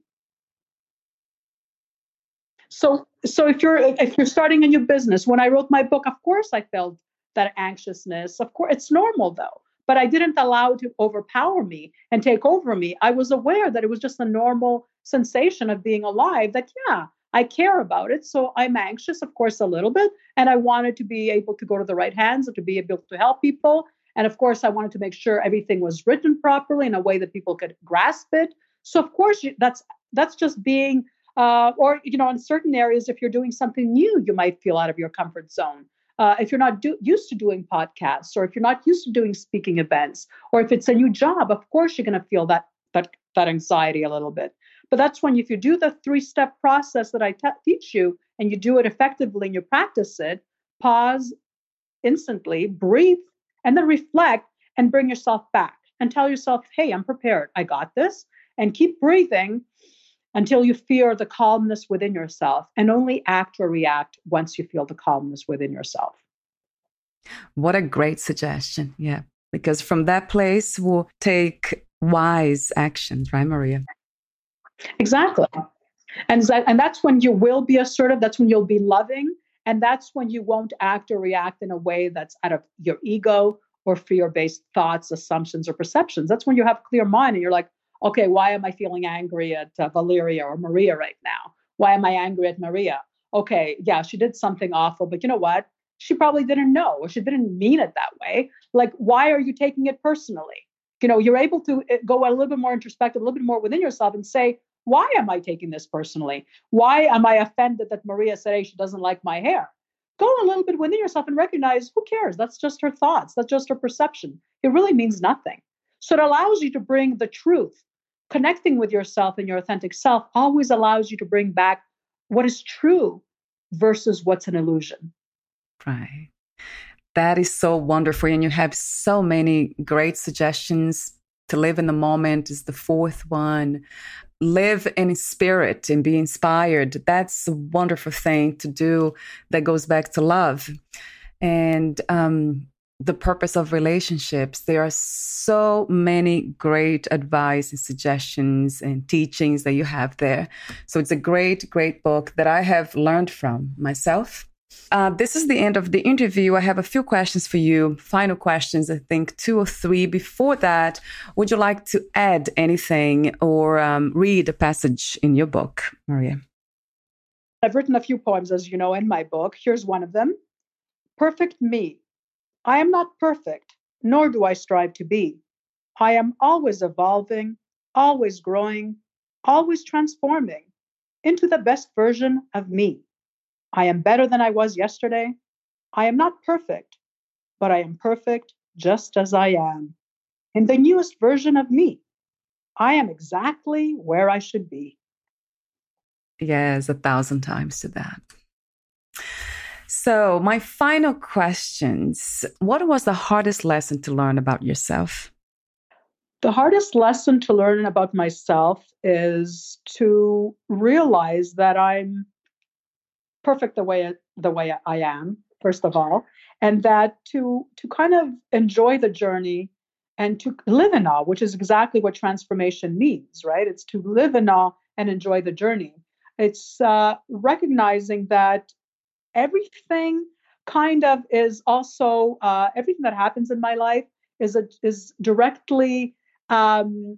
So so if you're if you're starting a new business, when I wrote my book, of course I felt that anxiousness. Of course, it's normal though. But I didn't allow it to overpower me and take over me. I was aware that it was just a normal sensation of being alive, that yeah, I care about it. So I'm anxious, of course, a little bit. And I wanted to be able to go to the right hands and to be able to help people. And of course, I wanted to make sure everything was written properly in a way that people could grasp it. So of course, that's that's just being, uh, or you know, in certain areas, if you're doing something new, you might feel out of your comfort zone. Uh, if you're not do- used to doing podcasts, or if you're not used to doing speaking events, or if it's a new job, of course you're going to feel that that that anxiety a little bit. But that's when if you do the three step process that I te- teach you, and you do it effectively and you practice it, pause instantly, breathe and then reflect and bring yourself back and tell yourself, hey, I'm prepared. I got this. And keep breathing until you feel the calmness within yourself and only act or react once you feel the calmness within yourself. What a great suggestion. Yeah. Because from that place, we'll take wise actions, right, Maria? Exactly. And, that, and that's when you will be assertive. That's when you'll be loving. And that's when you won't act or react in a way that's out of your ego or fear based thoughts, assumptions, or perceptions. That's when you have a clear mind and you're like, okay, why am I feeling angry at uh, Valeria or Maria right now? Why am I angry at Maria? Okay, yeah, she did something awful, but you know what? She probably didn't know or she didn't mean it that way. Like, why are you taking it personally? You know, you're able to eh, go a little bit more introspective, a little bit more within yourself and say, why am I taking this personally? Why am I offended that Maria said, hey, she doesn't like my hair? Go a little bit within yourself and recognize who cares? That's just her thoughts. That's just her perception. It really means nothing. So it allows you to bring the truth. Connecting with yourself and your authentic self always allows you to bring back what is true versus what's an illusion. Right. That is so wonderful. And you have so many great suggestions. To live in the moment is the fourth one live in spirit and be inspired. That's a wonderful thing to do that goes back to love. And um, the purpose of relationships. There are so many great advice and suggestions and teachings that you have there. So it's a great, great book that I have learned from myself uh, this is the end of the interview. I have a few questions for you, final questions, I think two or three. Before that, would you like to add anything or um, read a passage in your book, Maria? I've written a few poems, as you know, in my book. Here's one of them Perfect me. I am not perfect, nor do I strive to be. I am always evolving, always growing, always transforming into the best version of me. I am better than I was yesterday. I am not perfect, but I am perfect just as I am. In the newest version of me, I am exactly where I should be. Yes, a thousand times to that. So, my final questions What was the hardest lesson to learn about yourself? The hardest lesson to learn about myself is to realize that I'm perfect the way the way I am, first of all, and that to to kind of enjoy the journey and to live in awe, which is exactly what transformation means, right? It's to live in awe and enjoy the journey. It's uh, recognizing that everything kind of is also uh, everything that happens in my life is a, is directly um,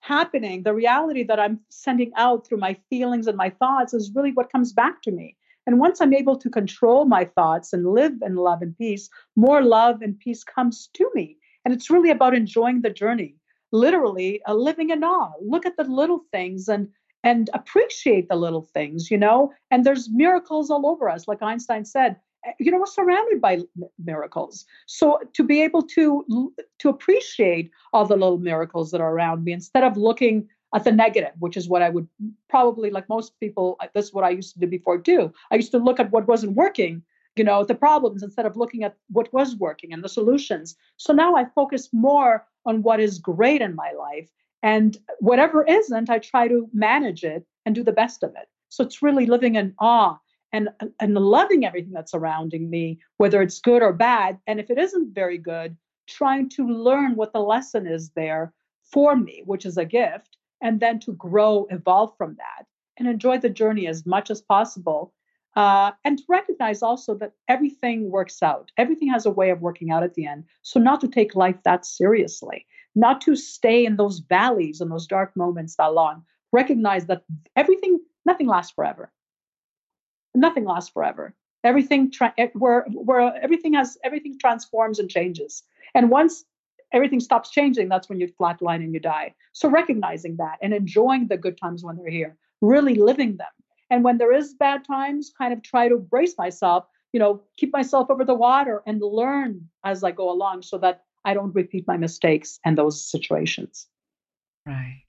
happening. The reality that I'm sending out through my feelings and my thoughts is really what comes back to me. And once I'm able to control my thoughts and live in love and peace, more love and peace comes to me. And it's really about enjoying the journey, literally uh, living in awe. Look at the little things and and appreciate the little things, you know. And there's miracles all over us, like Einstein said. Eh, you know, we're surrounded by miracles. So to be able to to appreciate all the little miracles that are around me, instead of looking at the negative, which is what I would probably, like most people, this is what I used to do before too. I used to look at what wasn't working, you know, the problems instead of looking at what was working and the solutions. So now I focus more on what is great in my life. And whatever isn't, I try to manage it and do the best of it. So it's really living in awe and, and loving everything that's surrounding me, whether it's good or bad. And if it isn't very good, trying to learn what the lesson is there for me, which is a gift, and then to grow, evolve from that, and enjoy the journey as much as possible. Uh, and to recognize also that everything works out. Everything has a way of working out at the end. So, not to take life that seriously, not to stay in those valleys and those dark moments that long. Recognize that everything, nothing lasts forever. nothing lasts forever. Everything tra- where where everything has everything transforms and changes. And once everything stops changing, that's when you flatline and you die. So recognizing that and enjoying the good times when they're here, really living them. And when there is bad times, kind of try to brace myself, you know, keep myself over the water and learn as I go along so that I don't repeat my mistakes and those situations. Right.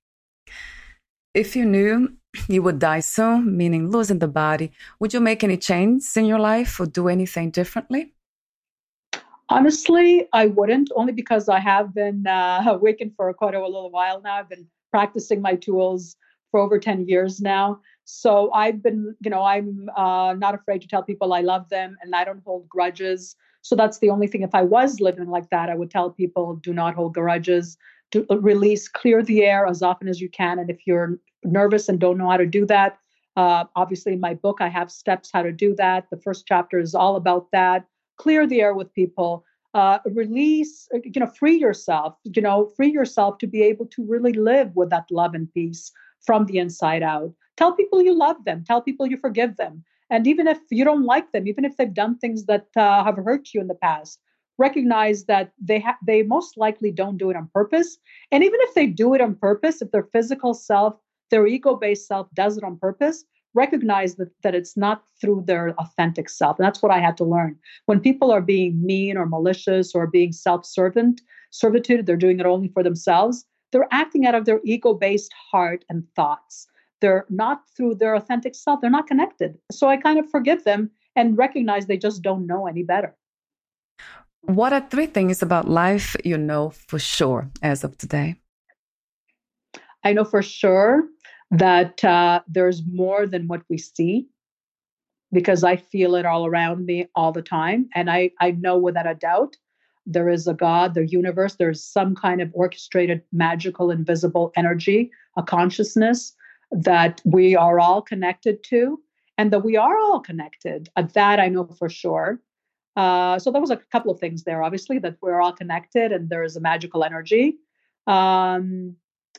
If you knew you would die soon, meaning losing the body, would you make any changes in your life or do anything differently? Honestly, I wouldn't, only because I have been uh, awakened for quite a little while now. I've been practicing my tools for over 10 years now. So I've been, you know, I'm uh, not afraid to tell people I love them and I don't hold grudges. So that's the only thing. If I was living like that, I would tell people do not hold grudges, to release, clear the air as often as you can. And if you're nervous and don't know how to do that, uh, obviously in my book, I have steps how to do that. The first chapter is all about that. Clear the air with people. Uh, release, uh, you know, free yourself, you know, free yourself to be able to really live with that love and peace from the inside out. Tell people you love them. Tell people you forgive them. And even if you don't like them, even if they've done things that uh, have hurt you in the past, recognize that they ha- they most likely don't do it on purpose. And even if they do it on purpose, if their physical self their ego-based self does it on purpose recognize that, that it's not through their authentic self. And that's what i had to learn. When people are being mean or malicious or being self-servant servitude they're doing it only for themselves they're acting out of their ego-based heart and thoughts they're not through their authentic self they're not connected. So i kind of forgive them and recognize they just don't know any better. What are three things about life you know for sure as of today? I know for sure that uh, there's more than what we see because I feel it all around me all the time. And I, I know without a doubt there is a God, the universe, there's some kind of orchestrated, magical, invisible energy, a consciousness that we are all connected to, and that we are all connected. Uh, that I know for sure. Uh, so there was a couple of things there, obviously, that we're all connected and there is a magical energy. Um,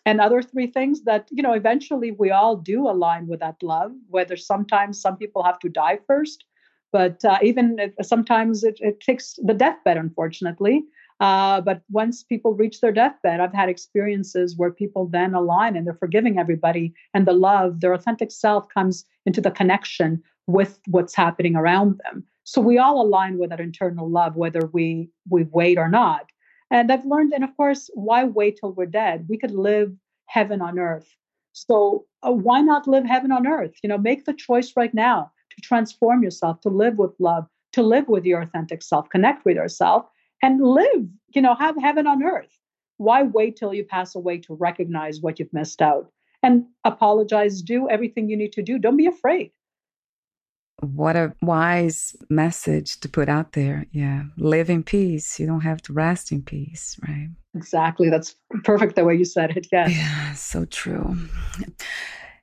and other three things that you know eventually we all do align with that love whether sometimes some people have to die first but uh, even if, sometimes it, it, takes the deathbed unfortunately uh, but once people reach their deathbed i've had experiences where people then align and they're forgiving everybody and the love their authentic self comes into the connection with what's happening around them so we all align with that internal love whether we we wait or not and I've learned, and of course, why wait till we're dead? We could live heaven on earth. So uh, why not live heaven on earth? You know, make the choice right now to transform yourself, to live with love, to live with your authentic self, connect with yourself, and live, you know, have heaven on earth. Why wait till you pass away to recognize what you've missed out? And apologize, do everything you need to do. Don't be afraid. What a wise message to put out there. Yeah. Live in peace. You don't have to rest in peace, right? Exactly. That's perfect the way you said it. Yes. Yeah, so true.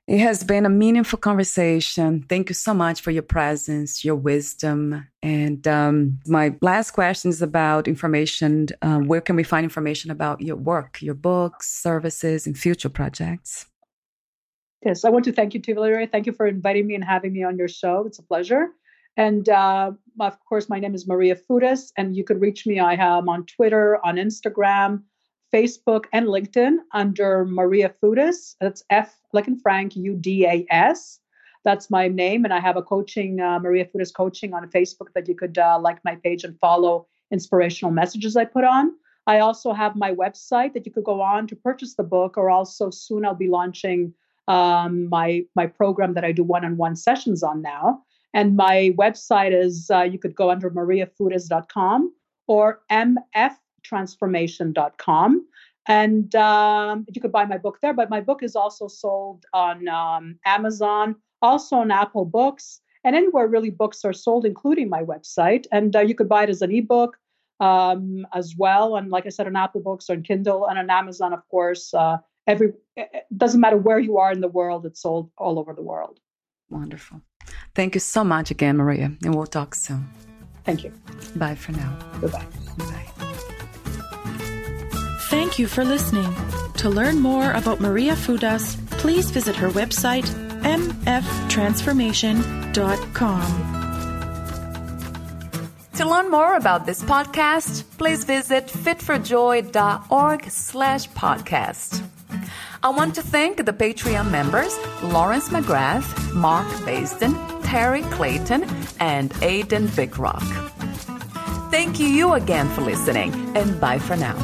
It has been a meaningful conversation. Thank you so much for your presence, your wisdom. And um, my last question is about information. Uh, where can we find information about your work, your books, services, and future projects? Yes, I want to thank you, Tivoli. Thank you for inviting me and having me on your show. It's a pleasure. And uh, of course, my name is Maria Fudas, and you could reach me. I am on Twitter, on Instagram, Facebook, and LinkedIn under Maria Fudas. That's F like in Frank, U D A S. That's my name, and I have a coaching, uh, Maria Fudas Coaching, on Facebook that you could uh, like my page and follow inspirational messages I put on. I also have my website that you could go on to purchase the book, or also soon I'll be launching um, my my program that I do one-on-one sessions on now. And my website is uh, you could go under mariafudas.com or mftransformation.com. And um, you could buy my book there. But my book is also sold on um, Amazon, also on Apple Books, and anywhere really books are sold, including my website. And uh, you could buy it as an ebook um, as well. And like I said, on Apple Books, or on Kindle, and on Amazon, of course. Uh, every it doesn't matter where you are in the world it's sold all over the world wonderful thank you so much again maria and we'll talk soon thank you bye for now goodbye bye thank you for listening to learn more about maria fudas please visit her website mftransformation.com. To learn more about this podcast, please visit fitforjoy.org slash podcast. I want to thank the Patreon members Lawrence McGrath, Mark Basden, Terry Clayton, and Aidan Bickrock. Thank you again for listening, and bye for now.